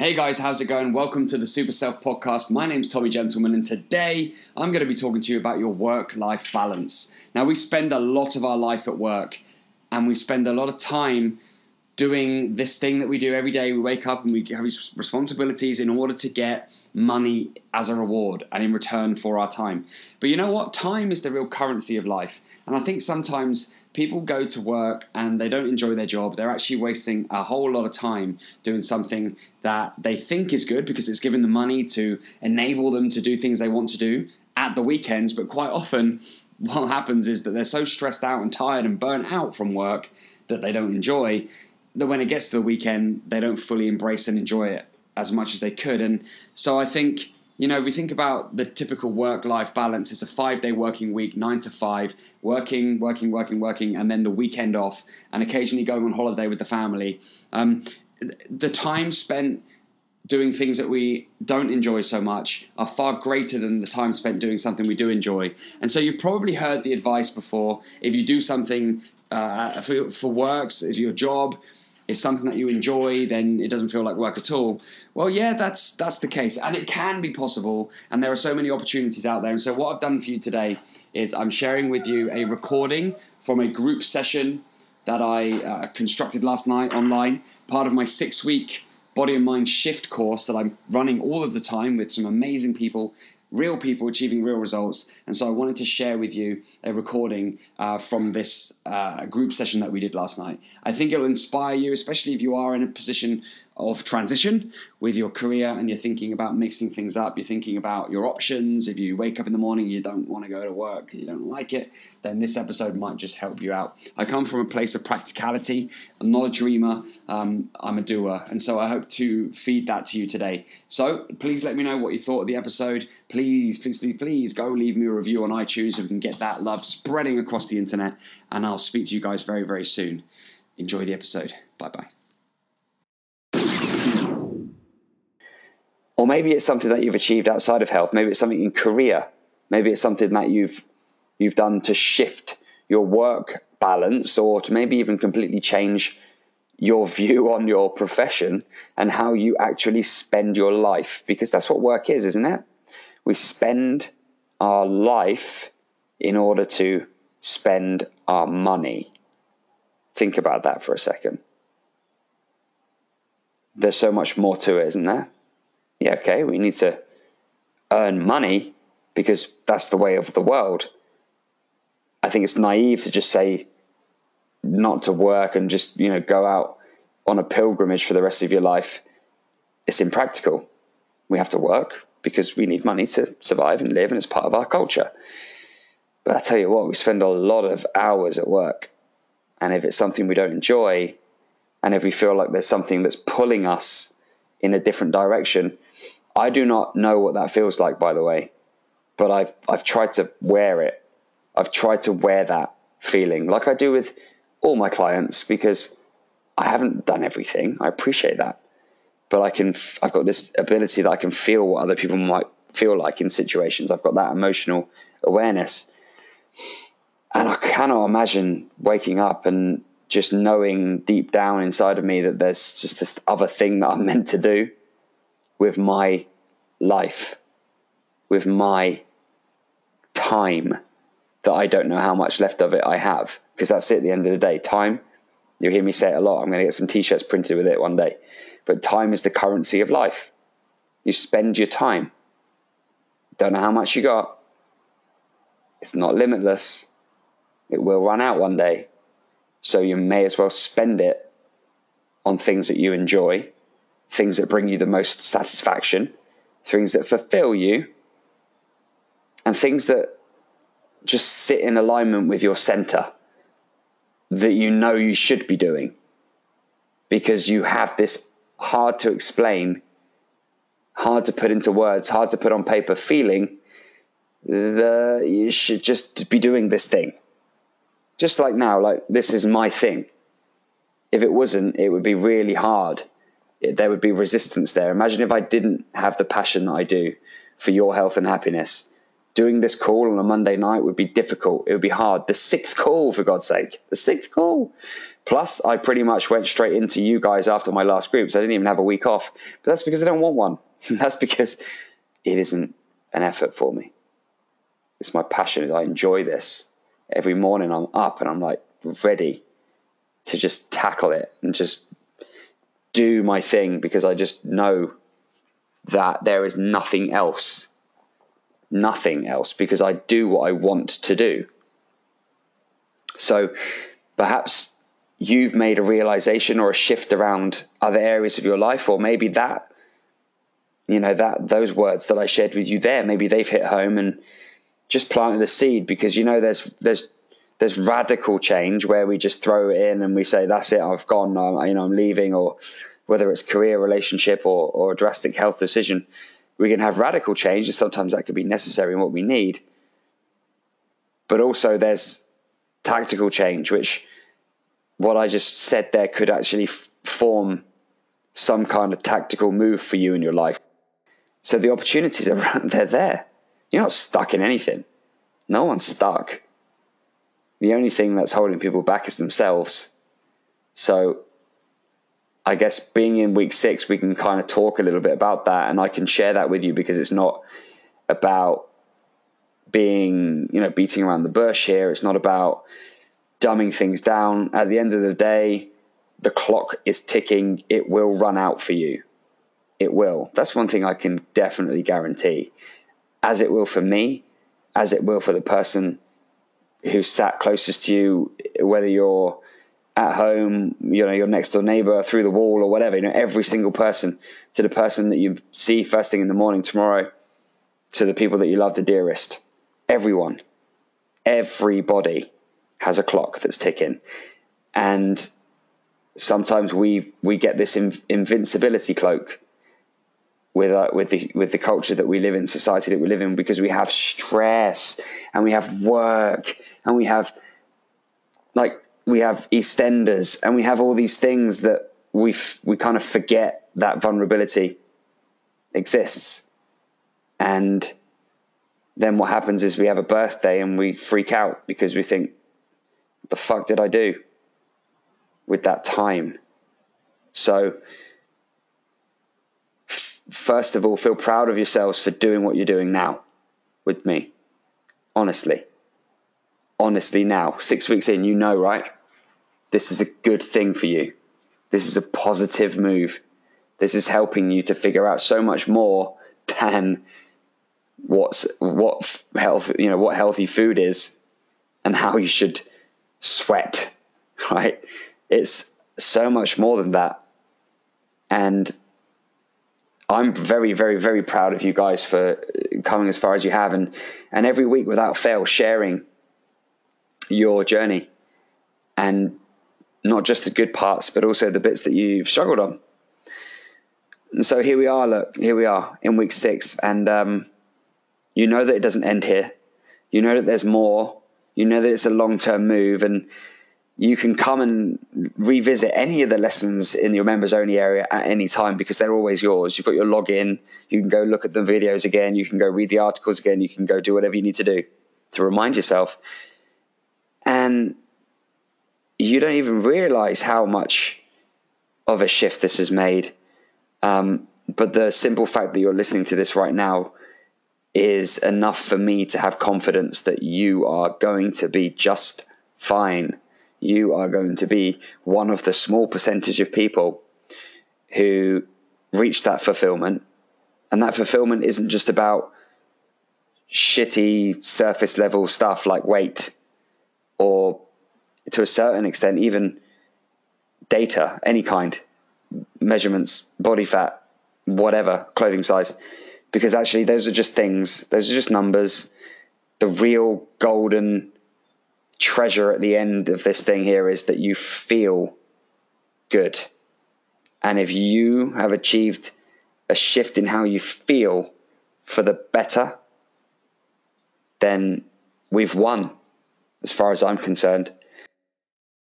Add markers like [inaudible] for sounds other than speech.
Hey guys, how's it going? Welcome to the Super Self Podcast. My name's Tommy Gentleman, and today I'm going to be talking to you about your work life balance. Now, we spend a lot of our life at work, and we spend a lot of time doing this thing that we do every day. We wake up and we have these responsibilities in order to get money as a reward and in return for our time. But you know what? Time is the real currency of life. And I think sometimes people go to work and they don't enjoy their job. They're actually wasting a whole lot of time doing something that they think is good because it's given them money to enable them to do things they want to do at the weekends. But quite often, what happens is that they're so stressed out and tired and burnt out from work that they don't enjoy that when it gets to the weekend, they don't fully embrace and enjoy it as much as they could. And so I think, you know, we think about the typical work life balance. It's a five day working week, nine to five, working, working, working, working, and then the weekend off, and occasionally going on holiday with the family. Um, the time spent doing things that we don't enjoy so much are far greater than the time spent doing something we do enjoy. And so you've probably heard the advice before if you do something uh, for, for works, if your job is something that you enjoy, then it doesn't feel like work at all. Well, yeah, that's that's the case, and it can be possible. And there are so many opportunities out there. And so, what I've done for you today is I'm sharing with you a recording from a group session that I uh, constructed last night online, part of my six week body and mind shift course that I'm running all of the time with some amazing people real people achieving real results. And so I wanted to share with you a recording uh, from this uh, group session that we did last night. I think it'll inspire you, especially if you are in a position of transition with your career and you're thinking about mixing things up, you're thinking about your options. If you wake up in the morning you don't want to go to work, you don't like it, then this episode might just help you out. I come from a place of practicality. I'm not a dreamer, um, I'm a doer. And so I hope to feed that to you today. So please let me know what you thought of the episode. Please, please, please, please go leave me a review on iTunes so we can get that love spreading across the internet. And I'll speak to you guys very, very soon. Enjoy the episode. Bye bye. Or maybe it's something that you've achieved outside of health. Maybe it's something in career. Maybe it's something that you've you've done to shift your work balance or to maybe even completely change your view on your profession and how you actually spend your life because that's what work is, isn't it? We spend our life in order to spend our money. Think about that for a second. There's so much more to it, isn't there? Yeah, okay, we need to earn money because that's the way of the world. I think it's naive to just say not to work and just, you know, go out on a pilgrimage for the rest of your life. It's impractical. We have to work because we need money to survive and live, and it's part of our culture. But I tell you what, we spend a lot of hours at work. And if it's something we don't enjoy, and if we feel like there's something that's pulling us in a different direction, I do not know what that feels like, by the way, but I've I've tried to wear it. I've tried to wear that feeling, like I do with all my clients, because I haven't done everything. I appreciate that, but I can. I've got this ability that I can feel what other people might feel like in situations. I've got that emotional awareness, and I cannot imagine waking up and just knowing deep down inside of me that there's just this other thing that I'm [laughs] meant to do with my life, with my time that I don't know how much left of it I have. Because that's it at the end of the day. Time, you'll hear me say it a lot. I'm going to get some t shirts printed with it one day. But time is the currency of life. You spend your time. Don't know how much you got. It's not limitless. It will run out one day. So you may as well spend it on things that you enjoy things that bring you the most satisfaction, things that fulfill you, and things that just sit in alignment with your center that you know you should be doing because you have this hard to explain, hard to put into words, hard to put on paper feeling that you should just be doing this thing. Just like now, like this is my thing. If it wasn't, it would be really hard there would be resistance there. Imagine if I didn't have the passion that I do for your health and happiness. doing this call on a Monday night would be difficult. It would be hard. The sixth call, for God's sake, the sixth call. Plus, I pretty much went straight into you guys after my last group, so I didn't even have a week off. But that's because I don't want one. [laughs] that's because it isn't an effort for me. It's my passion. I enjoy this. Every morning I'm up and I'm like ready to just tackle it and just do my thing because I just know that there is nothing else. Nothing else because I do what I want to do. So perhaps you've made a realization or a shift around other areas of your life, or maybe that, you know, that those words that I shared with you there, maybe they've hit home and just planted a seed because you know there's there's there's radical change where we just throw it in and we say that's it I've gone I'm, you know I'm leaving or whether it's career relationship or, or a drastic health decision we can have radical change and sometimes that could be necessary and what we need. But also there's tactical change which what I just said there could actually f- form some kind of tactical move for you in your life. So the opportunities are [laughs] they're there you're not stuck in anything no one's stuck the only thing that's holding people back is themselves. So I guess being in week six, we can kind of talk a little bit about that, and I can share that with you because it's not about being, you know, beating around the bush here. It's not about dumbing things down. At the end of the day, the clock is ticking. It will run out for you. It will. That's one thing I can definitely guarantee. As it will for me, as it will for the person who sat closest to you, whether you're at home, you know, your next door neighbor through the wall or whatever, you know, every single person to the person that you see first thing in the morning tomorrow, to the people that you love the dearest. Everyone, everybody has a clock that's ticking. And sometimes we we get this invincibility cloak with uh, with the with the culture that we live in, society that we live in, because we have stress and we have work and we have like we have EastEnders and we have all these things that we f- we kind of forget that vulnerability exists, and then what happens is we have a birthday and we freak out because we think, "What the fuck did I do with that time?" So first of all, feel proud of yourselves for doing what you're doing now with me. Honestly. Honestly, now, six weeks in, you know, right? This is a good thing for you. This is a positive move. This is helping you to figure out so much more than what's what health you know what healthy food is and how you should sweat [laughs] right it's so much more than that and I'm very, very, very proud of you guys for coming as far as you have, and and every week without fail sharing your journey, and not just the good parts, but also the bits that you've struggled on. And so here we are. Look, here we are in week six, and um, you know that it doesn't end here. You know that there's more. You know that it's a long term move, and you can come and revisit any of the lessons in your members only area at any time because they're always yours. You've got your login. You can go look at the videos again. You can go read the articles again. You can go do whatever you need to do to remind yourself. And you don't even realize how much of a shift this has made. Um, but the simple fact that you're listening to this right now is enough for me to have confidence that you are going to be just fine you are going to be one of the small percentage of people who reach that fulfillment. And that fulfillment isn't just about shitty surface level stuff like weight or to a certain extent, even data, any kind, measurements, body fat, whatever, clothing size. Because actually, those are just things, those are just numbers. The real golden treasure at the end of this thing here is that you feel good. And if you have achieved a shift in how you feel for the better, then we've won as far as I'm concerned.